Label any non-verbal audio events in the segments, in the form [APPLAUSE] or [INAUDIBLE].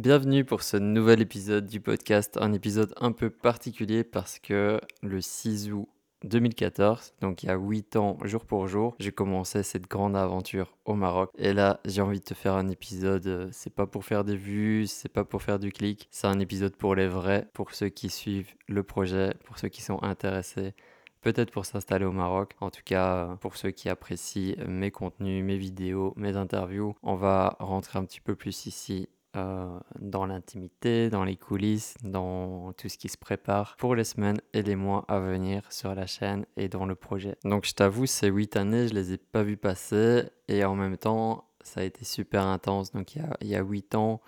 Bienvenue pour ce nouvel épisode du podcast, un épisode un peu particulier parce que le 6 août 2014, donc il y a 8 ans jour pour jour, j'ai commencé cette grande aventure au Maroc. Et là, j'ai envie de te faire un épisode, euh, c'est pas pour faire des vues, c'est pas pour faire du clic, c'est un épisode pour les vrais, pour ceux qui suivent le projet, pour ceux qui sont intéressés peut-être pour s'installer au Maroc. En tout cas, pour ceux qui apprécient mes contenus, mes vidéos, mes interviews, on va rentrer un petit peu plus ici euh, dans l'intimité, dans les coulisses, dans tout ce qui se prépare pour les semaines et les mois à venir sur la chaîne et dans le projet. Donc je t'avoue, ces huit années, je les ai pas vues passer et en même temps, ça a été super intense. Donc il y a huit ans,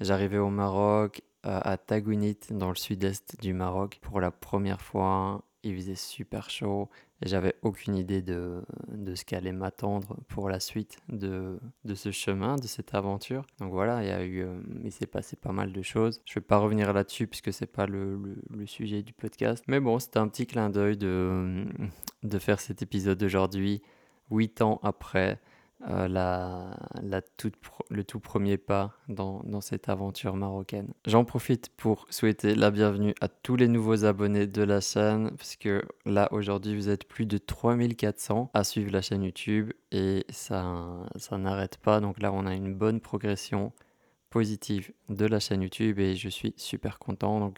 j'arrivais au Maroc, euh, à Tagounit, dans le sud-est du Maroc, pour la première fois il faisait super chaud et j'avais aucune idée de, de ce allait m'attendre pour la suite de, de, ce chemin, de cette aventure. Donc voilà, il y a eu, euh, il s'est passé pas mal de choses. Je vais pas revenir là-dessus puisque c'est pas le, le, sujet du podcast. Mais bon, c'était un petit clin d'œil de, de faire cet épisode aujourd'hui, huit ans après. Euh, la, le tout premier pas dans, cette aventure marocaine. J'en profite pour souhaiter la bienvenue à tous les nouveaux abonnés de la chaîne, parce que là aujourd'hui vous êtes plus de 3400 à suivre la chaîne YouTube et ça, ça n'arrête pas. Donc là on a une bonne progression positive de la chaîne YouTube et je suis super content.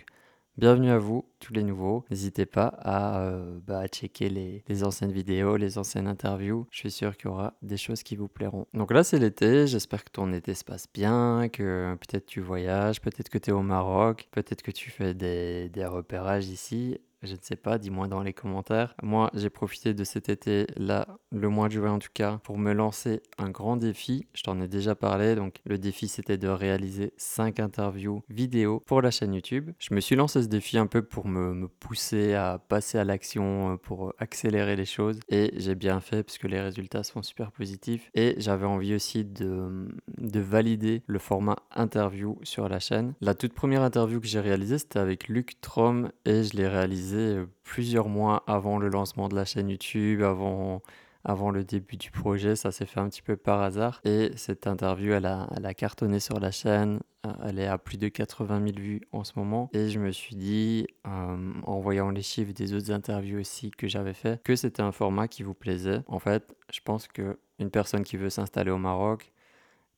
Bienvenue à vous, tous les nouveaux. N'hésitez pas à, euh, bah, checker les, anciennes vidéos, les anciennes interviews. Je suis sûr qu'il y aura des choses qui vous plairont. Donc là, c'est l'été. J'espère que ton été se passe bien, que peut-être tu voyages, peut-être que tu es au Maroc, peut-être que tu fais des repérages ici. Je ne sais pas, dis-moi dans les commentaires. Moi, j'ai profité de cet été, là, le mois de juin en tout cas, pour me lancer un grand défi. Je t'en ai déjà parlé. Donc, le défi, c'était de réaliser 5 interviews vidéo pour la chaîne YouTube. Je me suis lancé ce défi un peu pour me, pousser à passer à l'action, euh, pour accélérer les choses. Et j'ai bien fait puisque les résultats sont super positifs. Et j'avais envie aussi de, de valider le format interview sur la chaîne. La toute première interview que j'ai réalisée, c'était avec Luc Trom et je l'ai réalisée euh, plusieurs mois avant le lancement de la chaîne YouTube, avant, avant le début du projet. Ça s'est fait un petit peu par hasard. Et cette interview, elle a, elle a cartonné sur la chaîne. Euh, elle est à plus de 80 000 vues en ce moment. Et je me suis dit, euh, en voyant les chiffres des autres interviews aussi que j'avais fait, que c'était un format qui vous plaisait. En fait, je pense que une personne qui veut s'installer au Maroc,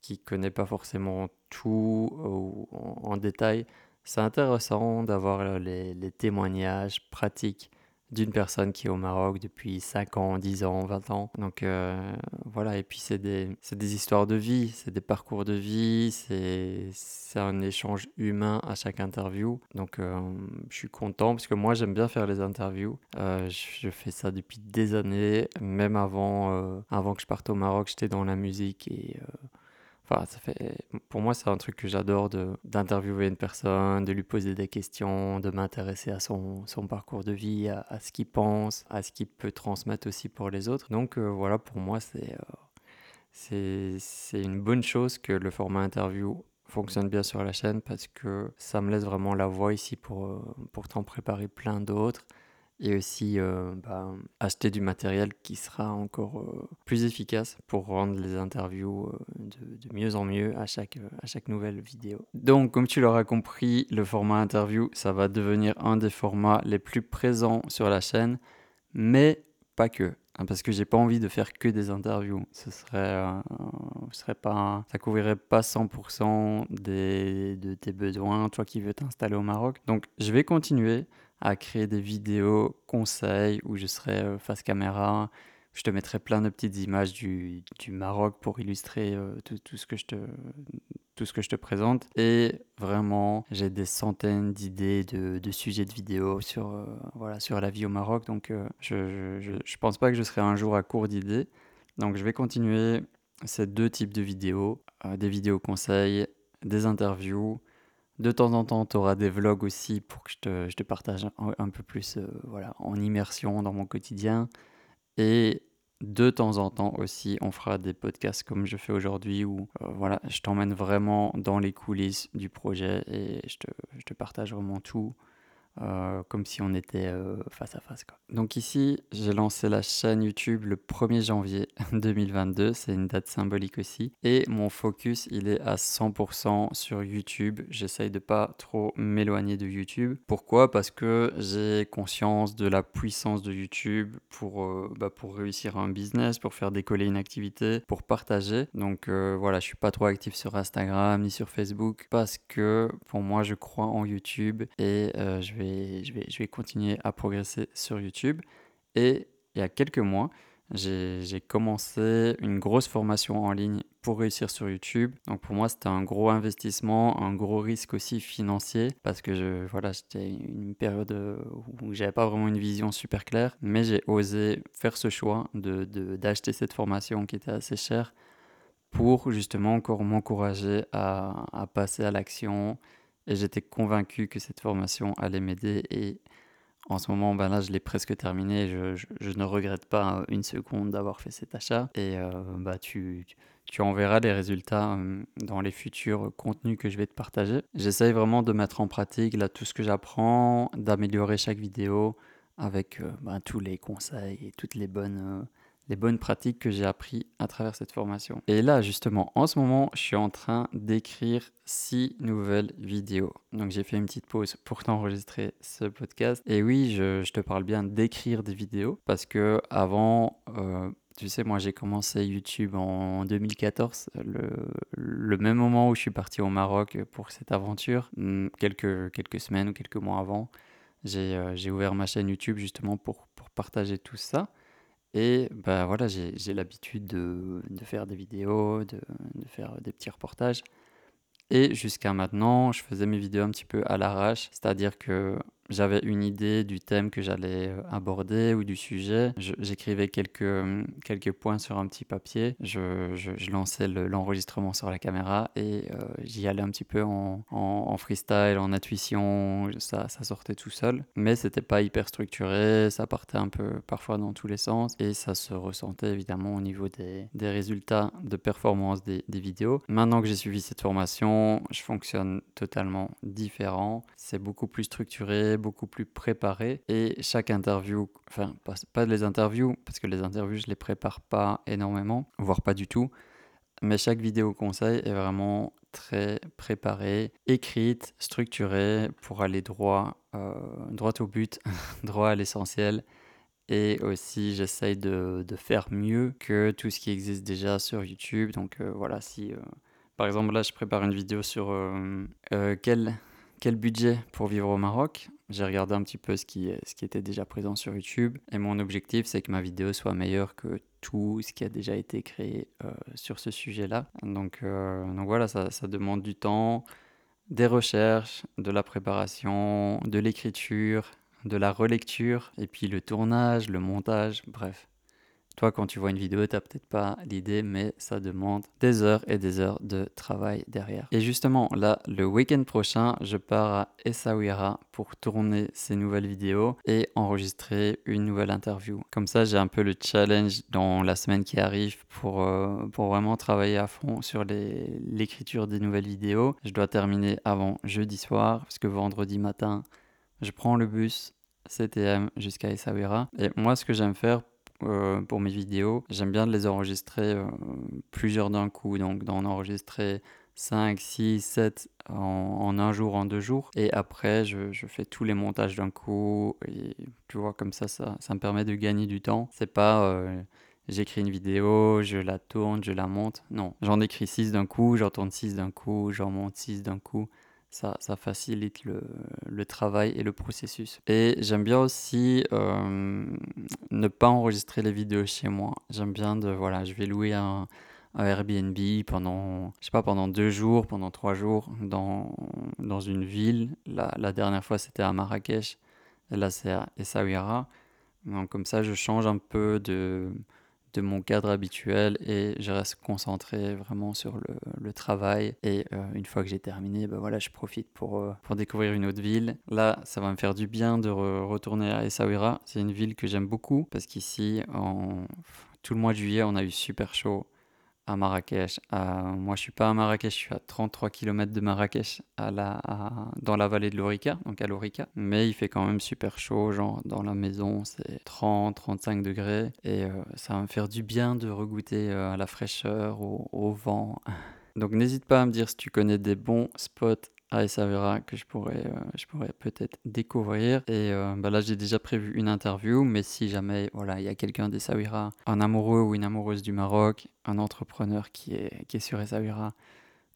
qui connaît pas forcément tout en détail, c'est intéressant d'avoir euh, les, témoignages pratiques d'une personne qui est au Maroc depuis 5 ans, 10 ans, 20 ans. Donc euh, voilà, et puis c'est des, des, histoires de vie, c'est des parcours de vie, c'est un échange humain à chaque interview. Donc euh, je suis content parce que moi j'aime bien faire les interviews. je fais ça depuis des années, même avant, avant que je parte au Maroc, j'étais dans la musique et ça fait, pour moi, c'est un truc que j'adore d'interviewer une personne, de lui poser des questions, de m'intéresser à son, son, parcours de vie, à, ce qu'il pense, à ce qu'il peut transmettre aussi pour les autres. Donc euh, voilà, pour moi, c'est euh, une bonne chose que le format interview fonctionne bien sur la chaîne parce que ça me laisse vraiment la voix ici pour, euh, pour t'en préparer plein d'autres et aussi euh, bah, acheter du matériel qui sera encore euh, plus efficace pour rendre les interviews euh, de, mieux en mieux à chaque, à chaque nouvelle vidéo. Donc comme tu l'auras compris, le format interview, ça va devenir un des formats les plus présents sur la chaîne, mais pas que. Hein, parce que j'ai pas envie de faire que des interviews. Ce serait, ce serait pas, ça couvrirait pas 100% des, de tes besoins, toi qui veux t'installer au Maroc. Donc je vais continuer à créer des vidéos conseils où je serai euh, face caméra. Je te mettrai plein de petites images du, du Maroc pour illustrer euh, tout, tout, ce que je te, tout ce que je te présente. Et vraiment, j'ai des centaines d'idées de, de, sujets de vidéos sur, euh, voilà, sur la vie au Maroc. Donc, je, je, je, pense pas que je serai un jour à court d'idées. Donc, je vais continuer ces deux types de vidéos des vidéos conseils, des interviews de temps en temps, tu auras des vlogs aussi pour que je te, partage un, peu plus euh, voilà, en immersion dans mon quotidien. Et de temps en temps aussi, on fera des podcasts comme je fais aujourd'hui où euh, voilà, je t'emmène vraiment dans les coulisses du projet et je te partage vraiment tout euh, comme si on était euh, face à face. Quoi. Donc ici, j'ai lancé la chaîne YouTube le 1er janvier [LAUGHS] 2022, c'est une date symbolique aussi, et mon focus, il est à 100% sur YouTube. J'essaye de pas trop m'éloigner de YouTube. Pourquoi? Parce que j'ai conscience de la puissance de YouTube pour, euh, bah, pour réussir un business, pour faire décoller une activité, pour partager. Donc voilà, je suis pas trop actif sur Instagram ni sur Facebook parce que pour moi, je crois en YouTube et je vais je, vais, continuer à progresser sur YouTube. Et il y a quelques mois, j'ai commencé une grosse formation en ligne pour réussir sur YouTube. Donc pour moi, c'était un gros investissement, un gros risque aussi financier parce que voilà, c'était une période où j'avais pas vraiment une vision super claire, mais j'ai osé faire ce choix de d'acheter cette formation qui était assez chère pour justement encore m'encourager à passer à l'action et j'étais convaincu que cette formation allait m'aider. Et en ce moment, ben là, je l'ai presque terminé. Je, ne regrette pas une seconde d'avoir fait cet achat. Et euh, bah, tu, tu en verras les résultats euh, dans les futurs contenus que je vais te partager. J'essaye vraiment de mettre en pratique tout ce que j'apprends, d'améliorer chaque vidéo avec euh, ben, tous les conseils et toutes les bonnes les bonnes pratiques que j'ai appris à travers cette formation. Et là, justement, en ce moment, je suis en train d'écrire six nouvelles vidéos. Donc j'ai fait une petite pause pour t'enregistrer ce podcast. Et oui, je, te parle bien d'écrire des vidéos parce que avant, euh, tu sais, moi j'ai commencé YouTube en 2014, le, le, même moment où je suis parti au Maroc pour cette aventure, hmm, quelques, quelques semaines ou quelques mois avant. J'ai euh, ouvert ma chaîne YouTube justement pour, pour partager tout ça. Et bah voilà, j'ai l'habitude de, faire des vidéos, de, faire des petits reportages. Et jusqu'à maintenant, je faisais mes vidéos un petit peu à l'arrache, c'est-à-dire que j'avais une idée du thème que j'allais euh, aborder ou du sujet. J'écrivais quelques, euh, quelques points sur un petit papier. Je, lançais l'enregistrement sur la caméra et euh, j'y allais un petit peu en, en, freestyle, en intuition. Ça, ça sortait tout seul. Mais c'était pas hyper structuré. Ça partait un peu parfois dans tous les sens et ça se ressentait évidemment au niveau des, des résultats de performance des, des vidéos. Maintenant que j'ai suivi cette formation, je fonctionne totalement différent. C'est beaucoup plus structuré beaucoup plus préparé et chaque interview, enfin pas, les interviews, parce que les interviews je les prépare pas énormément, voire pas du tout, mais chaque vidéo conseil est vraiment très préparée, écrite, structurée pour aller droit, euh, droit au but, [LAUGHS] droit à l'essentiel. Et aussi, j'essaye de, de, faire mieux que tout ce qui existe déjà sur YouTube. Donc euh, voilà, si euh, par exemple là, je prépare une vidéo sur quel, quel budget pour vivre au Maroc. J'ai regardé un petit peu ce qui, ce qui était déjà présent sur YouTube et mon objectif c'est que ma vidéo soit meilleure que tout ce qui a déjà été créé euh, sur ce sujet-là. Donc, euh, donc voilà, ça, ça, demande du temps, des recherches, de la préparation, de l'écriture, de la relecture et puis le tournage, le montage, bref. Quand tu vois une vidéo, tu n'as peut-être pas l'idée, mais ça demande des heures et des heures de travail derrière. Et justement, là, le week-end prochain, je pars à Essaouira pour tourner ces nouvelles vidéos et enregistrer une nouvelle interview. Comme ça, j'ai un peu le challenge dans la semaine qui arrive pour, euh, pour vraiment travailler à fond sur l'écriture des nouvelles vidéos. Je dois terminer avant jeudi soir, parce que vendredi matin, je prends le bus CTM jusqu'à Essaouira. Et moi, ce que j'aime faire euh, pour mes vidéos. J'aime bien de les enregistrer euh, plusieurs d'un coup, donc d'en enregistrer 5, 6, 7 en, un jour, en deux jours. Et après, je, je fais tous les montages d'un coup. Et tu vois, comme ça, ça, ça, me permet de gagner du temps. C'est pas euh, j'écris une vidéo, je la tourne, je la monte. Non, j'en écris 6 d'un coup, j'en tourne 6 d'un coup, j'en monte 6 d'un coup ça, ça facilite le, le, travail et le processus. Et j'aime bien aussi euh, ne pas enregistrer les vidéos chez moi. J'aime bien de, voilà, je vais louer un, un, Airbnb pendant, je sais pas, pendant deux jours, pendant trois jours dans, dans une ville. La, la dernière fois, c'était à Marrakech. Et là, c'est à Essaouira. Donc, comme ça, je change un peu de de mon cadre habituel et je reste concentré vraiment sur le, travail. Et euh, une fois que j'ai terminé, ben voilà, je profite pour, euh, pour découvrir une autre ville. Là, ça va me faire du bien de retourner à Essaouira. C'est une ville que j'aime beaucoup parce qu'ici, en tout le mois de juillet, on a eu super chaud à Marrakech. moi, je suis pas à Marrakech, je suis à 33 km de Marrakech, à la, dans la vallée de l'Orica, donc à l'Orica. Mais il fait quand même super chaud, genre dans la maison, c'est 30-35 degrés. Et euh, ça va me faire du bien de regoûter euh, à la fraîcheur, au vent. [LAUGHS] Donc n'hésite pas à me dire si tu connais des bons spots à Essaouira que je pourrais, euh, pourrais peut-être découvrir. Et euh, bah là, j'ai déjà prévu une interview, mais si jamais voilà, il y a quelqu'un d'Essaouira, un amoureux ou une amoureuse du Maroc, un entrepreneur qui est, qui est sur Essaouira,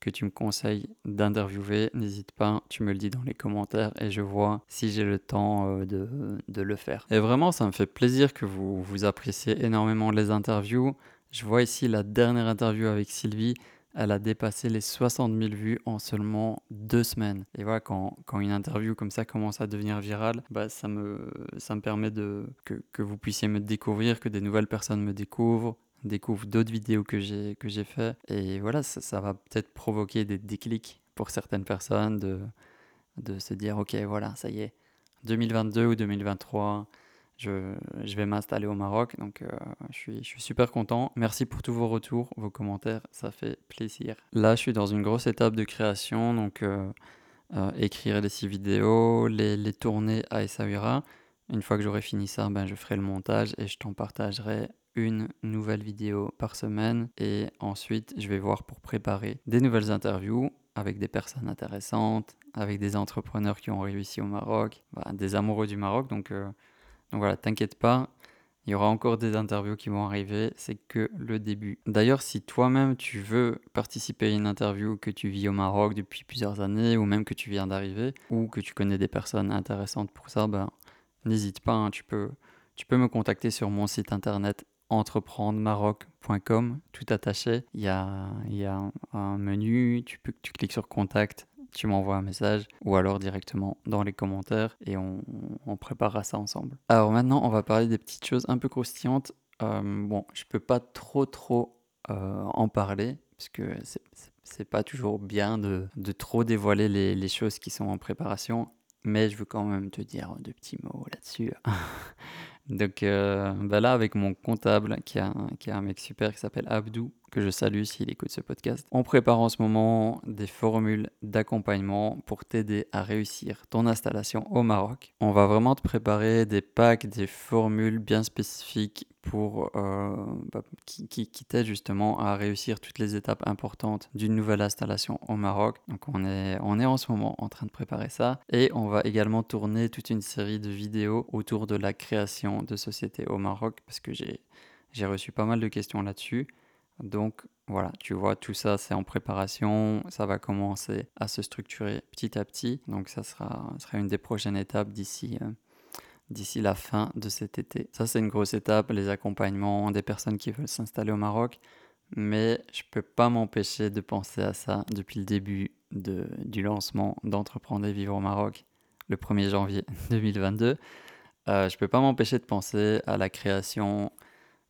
que tu me conseilles d'interviewer, n'hésite pas, tu me le dis dans les commentaires et je vois si j'ai le temps euh, de, de, le faire. Et vraiment, ça me fait plaisir que vous, vous appréciez énormément les interviews. Je vois ici la dernière interview avec Sylvie elle a dépassé les 60 000 vues en seulement deux semaines. Et voilà, quand, quand une interview comme ça commence à devenir virale, bah, ça, me, ça me permet de, que, que vous puissiez me découvrir, que des nouvelles personnes me découvrent, découvrent d'autres vidéos que j'ai que j'ai fait et voilà ça, va peut-être provoquer des déclics pour certaines personnes de de se dire ok voilà ça y est 2022 ou 2023 je, vais m'installer au Maroc. Donc, euh, je, suis, super content. Merci pour tous vos retours, vos commentaires. Ça fait plaisir. Là, je suis dans une grosse étape de création. Donc, euh, euh, écrire les six vidéos, les, les tourner à Essaouira. Une fois que j'aurai fini ça, ben, je ferai le montage et je t'en partagerai une nouvelle vidéo par semaine. Et ensuite, je vais voir pour préparer des nouvelles interviews avec des personnes intéressantes, avec des entrepreneurs qui ont réussi au Maroc, ben, des amoureux du Maroc. Donc, donc voilà, t'inquiète pas, il y aura encore des interviews qui vont arriver, c'est que le début. D'ailleurs, si toi-même tu veux participer à une interview que tu vis au Maroc depuis plusieurs années, ou même que tu viens d'arriver, ou que tu connais des personnes intéressantes pour ça, ben, n'hésite pas, hein, tu, peux, tu peux me contacter sur mon site internet entreprendremaroc.com, tout attaché. Il y a, y a un menu, tu, peux, tu cliques sur contact tu m'envoies un message ou alors directement dans les commentaires et on, préparera ça ensemble. Alors maintenant, on va parler des petites choses un peu croustillantes. Euh, bon, je peux pas trop trop euh, en parler parce que c'est pas toujours bien de, trop dévoiler les, choses qui sont en préparation, mais je veux quand même te dire deux petits mots là-dessus. [LAUGHS] Donc euh, bah là, avec mon comptable, qui a, qui a un mec super qui s'appelle Abdou, que je salue s'il écoute ce podcast. On prépare en ce moment des formules d'accompagnement pour t'aider à réussir ton installation au Maroc. On va vraiment te préparer des packs, des formules bien spécifiques pour euh, bah, qui, t'aident justement à réussir toutes les étapes importantes d'une nouvelle installation au Maroc. Donc on est, on est en ce moment en train de préparer ça et on va également tourner toute une série de vidéos autour de la création de sociétés au Maroc parce que j'ai reçu pas mal de questions là-dessus. Donc voilà, tu vois, tout ça c'est en préparation, ça va commencer à se structurer petit à petit. Donc ça sera, une des prochaines étapes d'ici euh, d'ici la fin de cet été. Ça c'est une grosse étape, les accompagnements des personnes qui veulent s'installer au Maroc. Mais je peux pas m'empêcher de penser à ça depuis le début du lancement d'Entreprendre et Vivre au Maroc, le 1er janvier [LAUGHS] 2022. Euh, je peux pas m'empêcher de penser à la création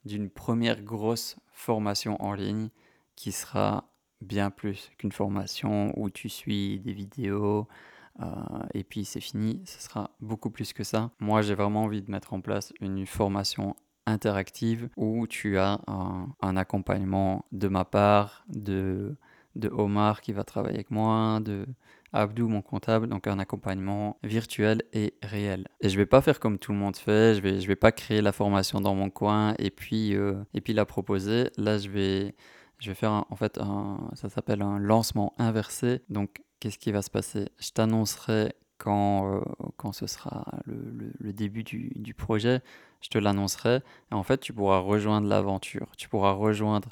d'une première grosse formation en ligne qui sera bien plus qu'une formation où tu suis des vidéos euh, et puis c'est fini. Ce sera beaucoup plus que ça. Moi, j'ai vraiment envie de mettre en place une formation interactive où tu as un, accompagnement de ma part, de, de Omar qui va travailler avec moi, de Abdou, mon comptable, donc un accompagnement virtuel et réel. Et je vais pas faire comme tout le monde fait, je vais, je vais pas créer la formation dans mon coin et puis, euh, et puis la proposer. Là, je vais, je vais faire en fait un, ça s'appelle un lancement inversé. Donc, qu'est-ce qui va se passer? Je t'annoncerai quand, euh, quand ce sera le, le, début du, du, projet, je te l'annoncerai. Et en fait, tu pourras rejoindre l'aventure, tu pourras rejoindre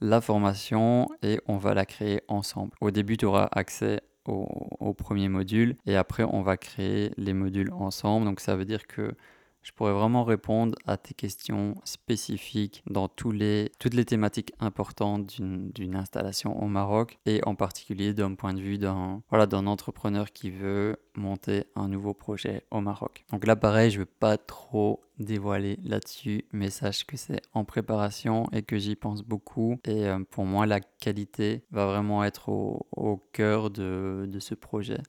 la formation et on va la créer ensemble. Au début, tu auras accès au, premier module et après on va créer les modules ensemble. Donc ça veut dire que je pourrais vraiment répondre à tes questions spécifiques dans toutes les thématiques importantes d'une installation au Maroc et en particulier d'un point de vue d'un entrepreneur qui veut monter un nouveau projet au Maroc. Donc là pareil, je ne veux pas trop dévoiler là-dessus, mais sache que c'est en préparation et que j'y pense beaucoup. Et euh, pour moi, la qualité va vraiment être au, cœur de ce projet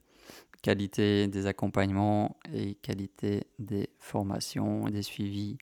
qualité des accompagnements et qualité des formations, des suivis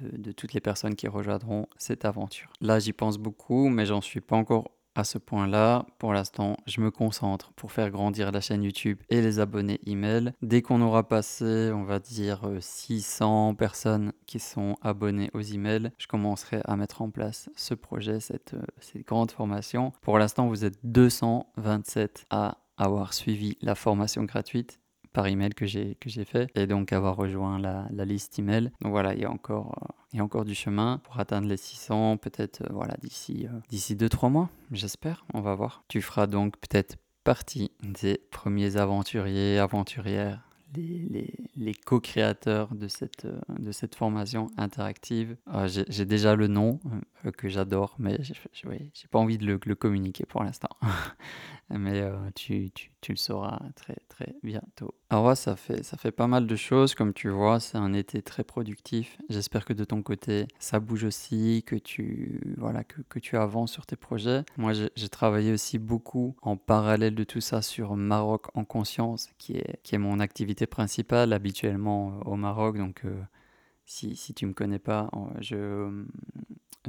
de, toutes les personnes qui rejoindront cette aventure. Là, j'y pense beaucoup, mais j'en suis pas encore à ce point-là, pour l'instant, je me concentre pour faire grandir la chaîne YouTube et les abonnés email. Dès qu'on aura passé, on va dire, 600 personnes qui sont abonnées aux emails, je commencerai à mettre en place ce projet, cette, cette grande formation. Pour l'instant, vous êtes 227 à avoir suivi la formation gratuite par email que j'ai que j'ai fait et donc avoir rejoint la, liste email. Donc voilà, il y a encore euh, il y a encore du chemin pour atteindre les 600 peut-être euh, voilà d'ici euh, d'ici 2 3 mois, j'espère, on va voir. Tu feras donc peut-être partie des premiers aventuriers, aventurières les, co-créateurs de cette, de cette formation interactive. J'ai déjà le nom que j'adore, mais j'ai pas envie de le, communiquer pour l'instant. [LAUGHS] mais euh, tu, tu, tu, le sauras très très bientôt. Alors ouais, ça fait, ça fait pas mal de choses, comme tu vois, c'est un été très productif. J'espère que de ton côté, ça bouge aussi, que tu, voilà, que, que tu avances sur tes projets. Moi, j'ai travaillé aussi beaucoup en parallèle de tout ça sur Maroc en conscience, qui est, qui est mon activité principale habituellement euh, au Maroc. Donc, euh, si, si tu me connais pas, je,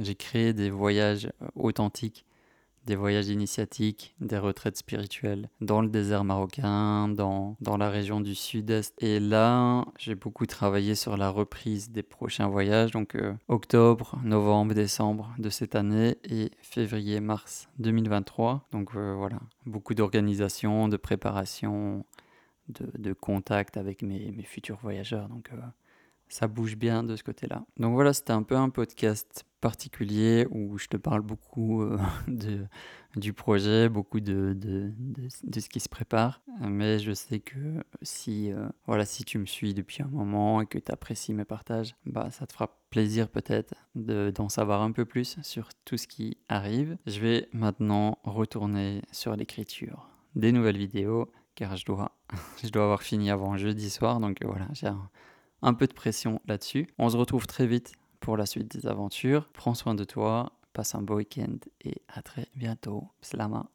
j'ai créé des voyages authentiques des voyages initiatiques, des retraites spirituelles dans le désert marocain, dans, dans la région du sud-est. Et là, j'ai beaucoup travaillé sur la reprise des prochains voyages, donc euh, octobre, novembre, décembre de cette année et février, mars 2023. Donc euh, voilà, beaucoup d'organisation, de préparation, de, contact avec mes, mes futurs voyageurs. Donc euh, ça bouge bien de ce côté-là. Donc voilà, c'était un peu un podcast particulier où je te parle beaucoup euh, [LAUGHS] de, du projet, beaucoup de, de, de, ce qui se prépare. Mais je sais que si, euh, voilà, si tu me suis depuis un moment et que tu apprécies mes partages, bah, ça te fera plaisir peut-être d'en savoir un peu plus sur tout ce qui arrive. Je vais maintenant retourner sur l'écriture des nouvelles vidéos car je dois, [LAUGHS] je dois avoir fini avant jeudi soir. Donc voilà, j'ai un, peu de pression là-dessus. On se retrouve très vite pour la suite des aventures. Prends soin de toi, passe un beau week-end et à très bientôt. Slama.